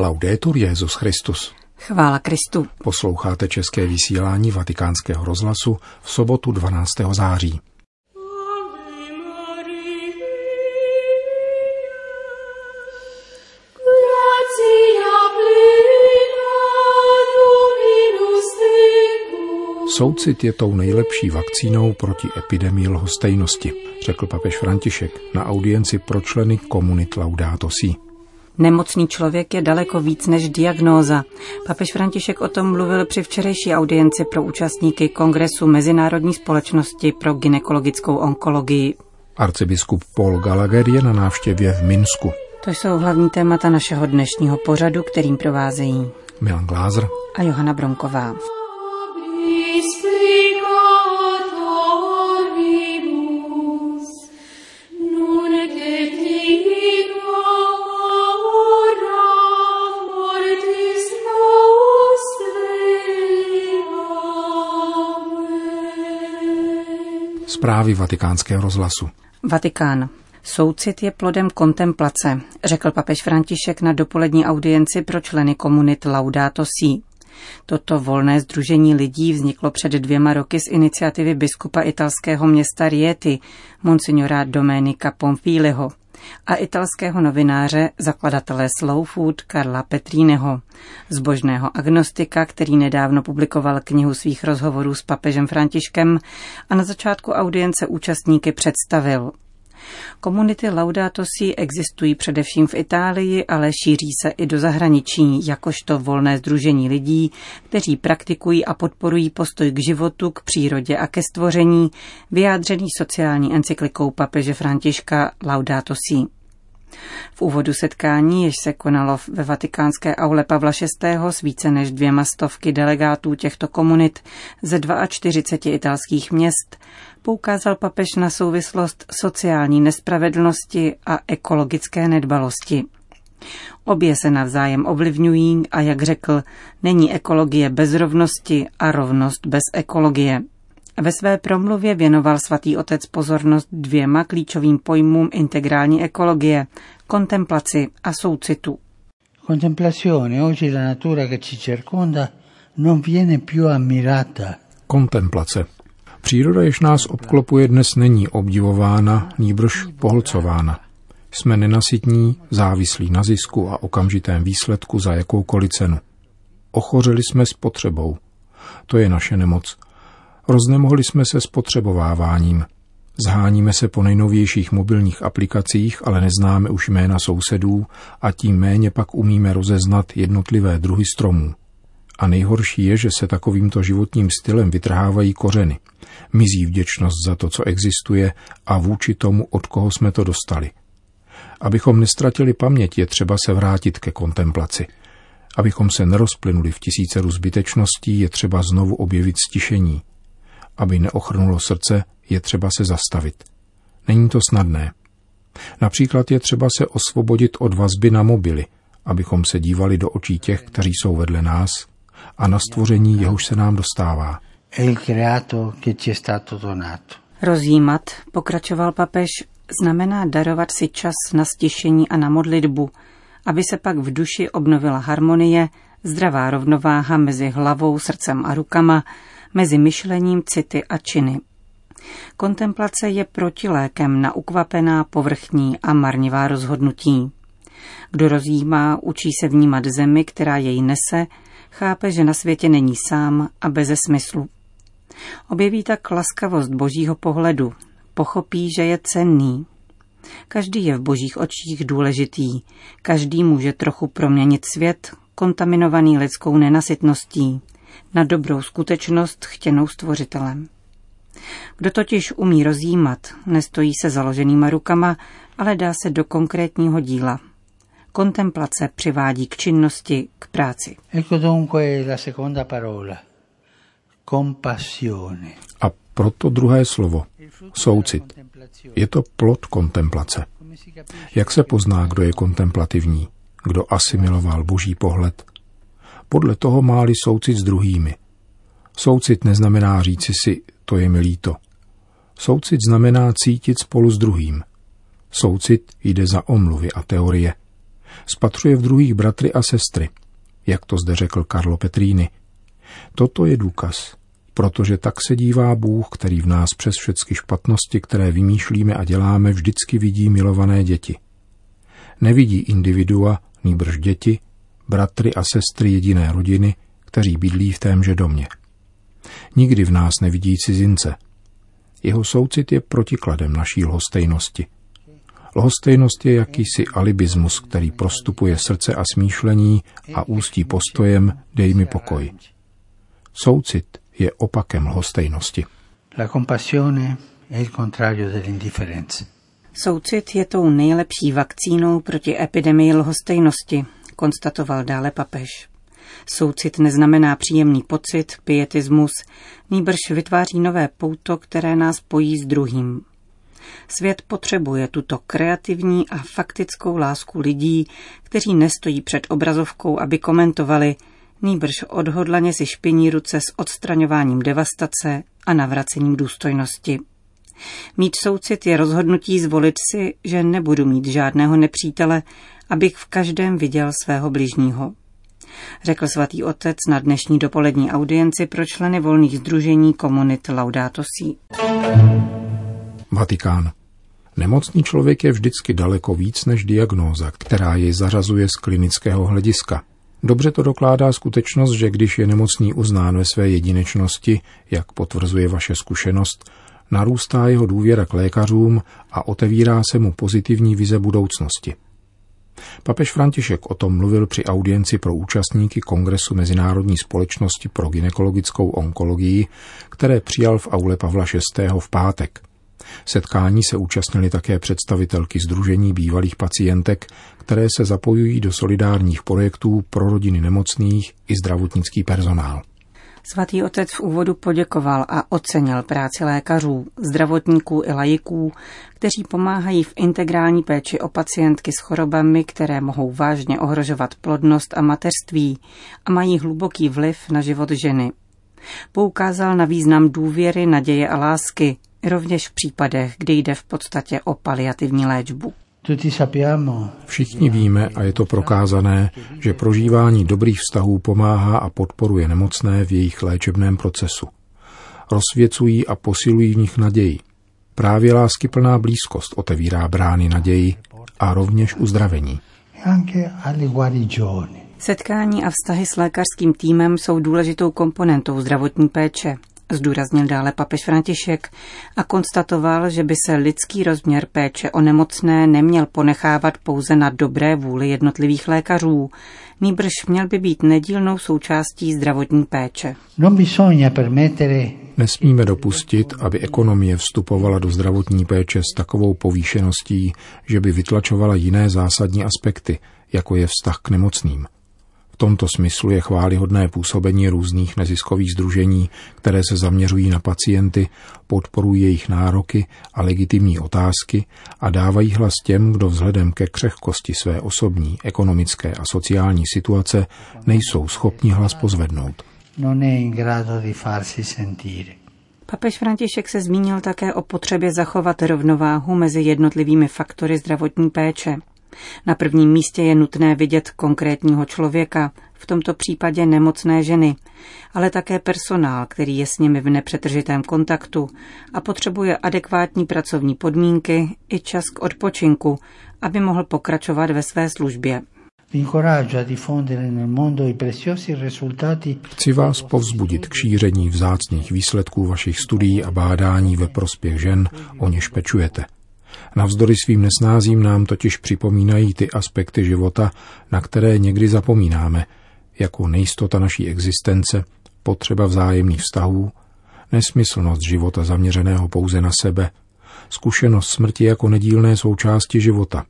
Laudetur Jezus Christus. Chvála Kristu. Posloucháte české vysílání Vatikánského rozhlasu v sobotu 12. září. Soucit je tou nejlepší vakcínou proti epidemii lhostejnosti, řekl papež František na audienci pro členy komunit Laudato Si. Nemocný člověk je daleko víc než diagnóza. Papež František o tom mluvil při včerejší audienci pro účastníky Kongresu Mezinárodní společnosti pro ginekologickou onkologii. Arcibiskup Paul Gallagher je na návštěvě v Minsku. To jsou hlavní témata našeho dnešního pořadu, kterým provázejí Milan Glázer a Johana Bronková. Zprávy vatikánského rozhlasu. Vatikán. Soucit je plodem kontemplace, řekl papež František na dopolední audienci pro členy komunit Laudato Si. Toto volné združení lidí vzniklo před dvěma roky z iniciativy biskupa italského města Rieti, monsignora Domenica Pomfiliho, a italského novináře, zakladatele Slow Food Karla Petríneho, zbožného agnostika, který nedávno publikoval knihu svých rozhovorů s papežem Františkem a na začátku audience účastníky představil. Komunity Laudato Si existují především v Itálii, ale šíří se i do zahraničí, jakožto volné združení lidí, kteří praktikují a podporují postoj k životu, k přírodě a ke stvoření, vyjádřený sociální encyklikou papeže Františka Laudato Si. V úvodu setkání, jež se konalo ve vatikánské aule Pavla VI. s více než dvěma stovky delegátů těchto komunit ze 42 italských měst, poukázal papež na souvislost sociální nespravedlnosti a ekologické nedbalosti. Obě se navzájem ovlivňují a jak řekl, není ekologie bez rovnosti a rovnost bez ekologie. Ve své promluvě věnoval svatý otec pozornost dvěma klíčovým pojmům integrální ekologie, kontemplaci a soucitu. Contemplazione, oggi la natura che ci circonda non viene più ammirata. Kontemplace. Příroda, jež nás obklopuje, dnes není obdivována, nýbrž pohlcována. Jsme nenasytní, závislí na zisku a okamžitém výsledku za jakoukoliv cenu. Ochořeli jsme s potřebou. To je naše nemoc – Roznemohli jsme se spotřebováváním. Zháníme se po nejnovějších mobilních aplikacích, ale neznáme už jména sousedů a tím méně pak umíme rozeznat jednotlivé druhy stromů. A nejhorší je, že se takovýmto životním stylem vytrhávají kořeny. Mizí vděčnost za to, co existuje a vůči tomu, od koho jsme to dostali. Abychom nestratili paměť, je třeba se vrátit ke kontemplaci. Abychom se nerozplynuli v tisíce zbytečností, je třeba znovu objevit stišení. Aby neochrnulo srdce, je třeba se zastavit. Není to snadné. Například je třeba se osvobodit od vazby na mobily, abychom se dívali do očí těch, kteří jsou vedle nás a na stvoření, jehož se nám dostává. Rozjímat, pokračoval papež, znamená darovat si čas na stišení a na modlitbu, aby se pak v duši obnovila harmonie, zdravá rovnováha mezi hlavou, srdcem a rukama, mezi myšlením, city a činy. Kontemplace je protilékem na ukvapená, povrchní a marnivá rozhodnutí. Kdo rozjímá, učí se vnímat zemi, která jej nese, chápe, že na světě není sám a beze smyslu. Objeví tak laskavost božího pohledu, pochopí, že je cenný. Každý je v božích očích důležitý, každý může trochu proměnit svět, kontaminovaný lidskou nenasytností, na dobrou skutečnost chtěnou stvořitelem. Kdo totiž umí rozjímat, nestojí se založenýma rukama, ale dá se do konkrétního díla. Kontemplace přivádí k činnosti, k práci. Ecco dunque la seconda parola. Compassione. A proto druhé slovo, soucit. Je to plod kontemplace. Jak se pozná, kdo je kontemplativní, kdo asimiloval boží pohled, podle toho máli soucit s druhými. Soucit neznamená říci si, to je mi líto. Soucit znamená cítit spolu s druhým. Soucit jde za omluvy a teorie. Spatřuje v druhých bratry a sestry, jak to zde řekl Karlo Petrini. Toto je důkaz, protože tak se dívá Bůh, který v nás přes všechny špatnosti, které vymýšlíme a děláme, vždycky vidí milované děti. Nevidí individua, nýbrž děti, bratry a sestry jediné rodiny, kteří bydlí v témže domě. Nikdy v nás nevidí cizince. Jeho soucit je protikladem naší lhostejnosti. Lhostejnost je jakýsi alibismus, který prostupuje srdce a smýšlení a ústí postojem dej mi pokoj. Soucit je opakem lhostejnosti. La compassione è il contrario dell'indifferenza. Soucit je tou nejlepší vakcínou proti epidemii lhostejnosti, konstatoval dále papež. Soucit neznamená příjemný pocit, pietismus, nýbrž vytváří nové pouto, které nás pojí s druhým. Svět potřebuje tuto kreativní a faktickou lásku lidí, kteří nestojí před obrazovkou, aby komentovali, nýbrž odhodlaně si špiní ruce s odstraňováním devastace a navracením důstojnosti. Mít soucit je rozhodnutí zvolit si, že nebudu mít žádného nepřítele, abych v každém viděl svého bližního. Řekl svatý otec na dnešní dopolední audienci pro členy volných združení komunit Laudato Si. Vatikán. Nemocný člověk je vždycky daleko víc než diagnóza, která jej zařazuje z klinického hlediska. Dobře to dokládá skutečnost, že když je nemocný uznán ve své jedinečnosti, jak potvrzuje vaše zkušenost, narůstá jeho důvěra k lékařům a otevírá se mu pozitivní vize budoucnosti. Papež František o tom mluvil při audienci pro účastníky Kongresu Mezinárodní společnosti pro ginekologickou onkologii, které přijal v aule Pavla VI. v pátek. Setkání se účastnili také představitelky Združení bývalých pacientek, které se zapojují do solidárních projektů pro rodiny nemocných i zdravotnický personál. Svatý otec v úvodu poděkoval a ocenil práci lékařů, zdravotníků i lajiků, kteří pomáhají v integrální péči o pacientky s chorobami, které mohou vážně ohrožovat plodnost a mateřství a mají hluboký vliv na život ženy. Poukázal na význam důvěry, naděje a lásky, rovněž v případech, kdy jde v podstatě o paliativní léčbu. Všichni víme, a je to prokázané, že prožívání dobrých vztahů pomáhá a podporuje nemocné v jejich léčebném procesu. Rozsvěcují a posilují v nich naději. Právě láskyplná blízkost otevírá brány naději a rovněž uzdravení. Setkání a vztahy s lékařským týmem jsou důležitou komponentou zdravotní péče, zdůraznil dále papež František a konstatoval, že by se lidský rozměr péče o nemocné neměl ponechávat pouze na dobré vůli jednotlivých lékařů, nýbrž měl by být nedílnou součástí zdravotní péče. Nesmíme dopustit, aby ekonomie vstupovala do zdravotní péče s takovou povýšeností, že by vytlačovala jiné zásadní aspekty, jako je vztah k nemocným tomto smyslu je chválihodné působení různých neziskových združení, které se zaměřují na pacienty, podporují jejich nároky a legitimní otázky a dávají hlas těm, kdo vzhledem ke křehkosti své osobní, ekonomické a sociální situace nejsou schopni hlas pozvednout. Papež František se zmínil také o potřebě zachovat rovnováhu mezi jednotlivými faktory zdravotní péče. Na prvním místě je nutné vidět konkrétního člověka, v tomto případě nemocné ženy, ale také personál, který je s nimi v nepřetržitém kontaktu a potřebuje adekvátní pracovní podmínky i čas k odpočinku, aby mohl pokračovat ve své službě. Chci vás povzbudit k šíření vzácných výsledků vašich studií a bádání ve prospěch žen, o něž pečujete – Navzdory svým nesnázím nám totiž připomínají ty aspekty života, na které někdy zapomínáme, jako nejistota naší existence, potřeba vzájemných vztahů, nesmyslnost života zaměřeného pouze na sebe, zkušenost smrti jako nedílné součásti života.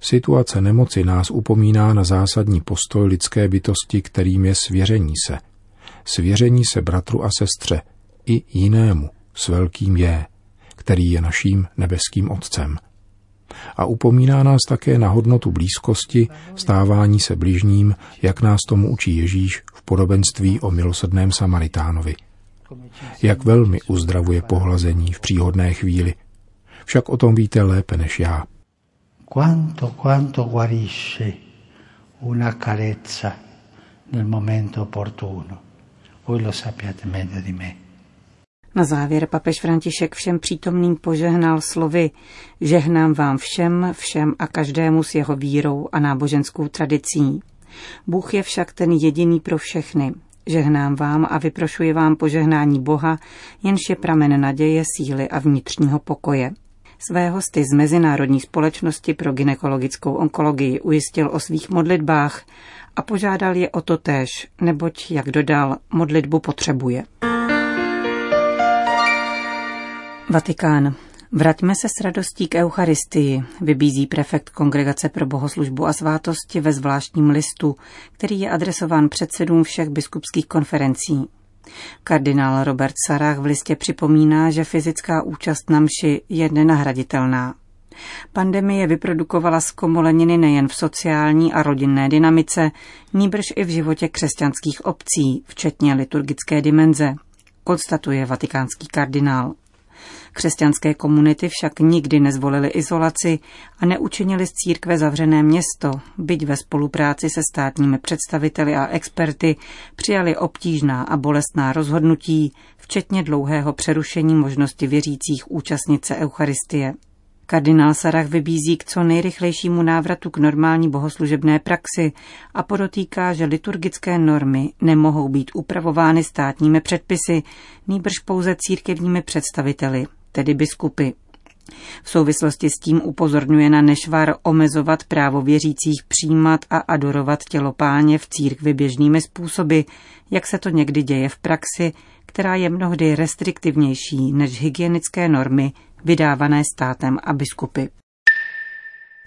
Situace nemoci nás upomíná na zásadní postoj lidské bytosti, kterým je svěření se. Svěření se bratru a sestře, i jinému, s velkým je který je naším nebeským Otcem. A upomíná nás také na hodnotu blízkosti, stávání se bližním, jak nás tomu učí Ježíš v podobenství o milosrdném Samaritánovi. Jak velmi uzdravuje pohlazení v příhodné chvíli. Však o tom víte lépe než já. Quanto, quanto guarisce una carezza nel momento opportuno. Voi lo sappiate meglio di me. Na závěr papež František všem přítomným požehnal slovy Žehnám vám všem, všem a každému s jeho vírou a náboženskou tradicí. Bůh je však ten jediný pro všechny. Žehnám vám a vyprošuji vám požehnání Boha, jenž je pramen naděje, síly a vnitřního pokoje. Své hosty z Mezinárodní společnosti pro ginekologickou onkologii ujistil o svých modlitbách a požádal je o to též, neboť, jak dodal, modlitbu potřebuje. Vatikán. Vraťme se s radostí k Eucharistii, vybízí prefekt Kongregace pro bohoslužbu a svátosti ve zvláštním listu, který je adresován předsedům všech biskupských konferencí. Kardinál Robert Sarach v listě připomíná, že fyzická účast na mši je nenahraditelná. Pandemie vyprodukovala zkomoleniny nejen v sociální a rodinné dynamice, níbrž i v životě křesťanských obcí, včetně liturgické dimenze, konstatuje vatikánský kardinál. Křesťanské komunity však nikdy nezvolily izolaci a neučinili z církve zavřené město, byť ve spolupráci se státními představiteli a experty přijali obtížná a bolestná rozhodnutí, včetně dlouhého přerušení možnosti věřících účastnit se Eucharistie. Kardinál Sarach vybízí k co nejrychlejšímu návratu k normální bohoslužebné praxi a podotýká, že liturgické normy nemohou být upravovány státními předpisy, nýbrž pouze církevními představiteli, tedy biskupy. V souvislosti s tím upozorňuje na nešvar omezovat právo věřících přijímat a adorovat tělo páně v církvi běžnými způsoby, jak se to někdy děje v praxi, která je mnohdy restriktivnější než hygienické normy vydávané státem a biskupy.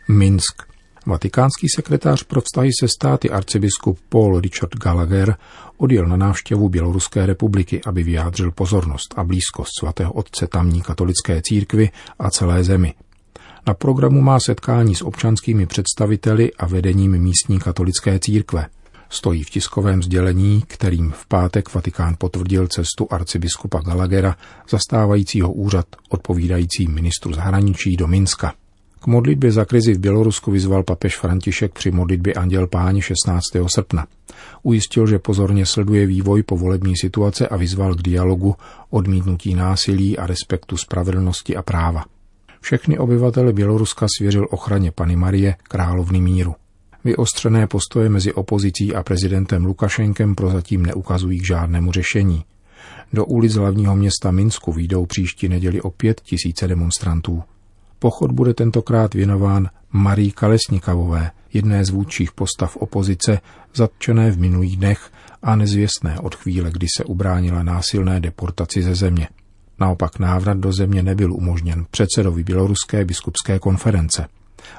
Minsk. Vatikánský sekretář pro vztahy se státy arcibiskup Paul Richard Gallagher odjel na návštěvu Běloruské republiky, aby vyjádřil pozornost a blízkost svatého otce tamní katolické církvy a celé zemi. Na programu má setkání s občanskými představiteli a vedením místní katolické církve. Stojí v tiskovém sdělení, kterým v pátek Vatikán potvrdil cestu arcibiskupa Gallaghera, zastávajícího úřad odpovídající ministru zahraničí do Minska. K modlitbě za krizi v Bělorusku vyzval papež František při modlitbě Anděl Páni 16. srpna. Ujistil, že pozorně sleduje vývoj povolební situace a vyzval k dialogu, odmítnutí násilí a respektu spravedlnosti a práva. Všechny obyvatele Běloruska svěřil ochraně Pany Marie, královny míru. Vyostřené postoje mezi opozicí a prezidentem Lukašenkem prozatím neukazují k žádnému řešení. Do ulic hlavního města Minsku výjdou příští neděli o pět tisíce demonstrantů. Pochod bude tentokrát věnován Marii Kalesnikavové, jedné z vůdčích postav opozice, zatčené v minulých dnech a nezvěstné od chvíle, kdy se ubránila násilné deportaci ze země. Naopak návrat do země nebyl umožněn předsedovi Běloruské biskupské konference.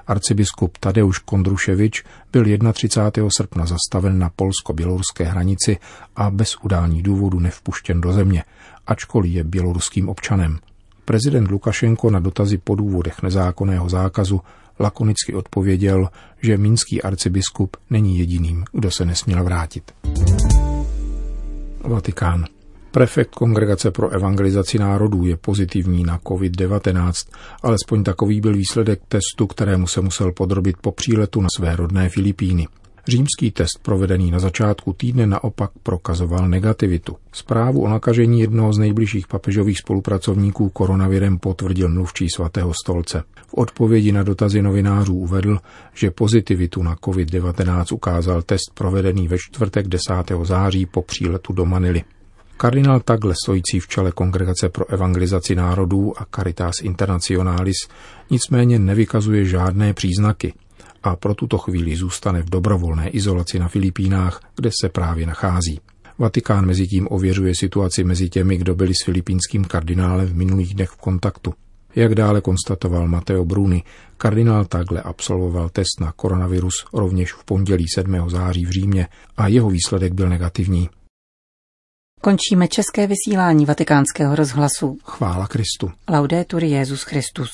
Arcibiskup Tadeusz Kondruševič byl 31. srpna zastaven na polsko-běloruské hranici a bez udání důvodu nevpuštěn do země, ačkoliv je běloruským občanem. Prezident Lukašenko na dotazy po důvodech nezákonného zákazu lakonicky odpověděl, že minský arcibiskup není jediným, kdo se nesměl vrátit. Vatikán. Prefekt Kongregace pro evangelizaci národů je pozitivní na COVID-19, alespoň takový byl výsledek testu, kterému se musel podrobit po příletu na své rodné Filipíny. Římský test provedený na začátku týdne naopak prokazoval negativitu. Zprávu o nakažení jednoho z nejbližších papežových spolupracovníků koronavirem potvrdil mluvčí svatého stolce. V odpovědi na dotazy novinářů uvedl, že pozitivitu na COVID-19 ukázal test provedený ve čtvrtek 10. září po příletu do Manily. Kardinál Tagle, stojící v čele Kongregace pro evangelizaci národů a Caritas Internationalis, nicméně nevykazuje žádné příznaky a pro tuto chvíli zůstane v dobrovolné izolaci na Filipínách, kde se právě nachází. Vatikán mezi tím ověřuje situaci mezi těmi, kdo byli s filipínským kardinálem v minulých dnech v kontaktu. Jak dále konstatoval Mateo Bruni, kardinál Tagle absolvoval test na koronavirus rovněž v pondělí 7. září v Římě a jeho výsledek byl negativní. Končíme české vysílání vatikánského rozhlasu. Chvála Kristu. Laudetur Jezus Christus.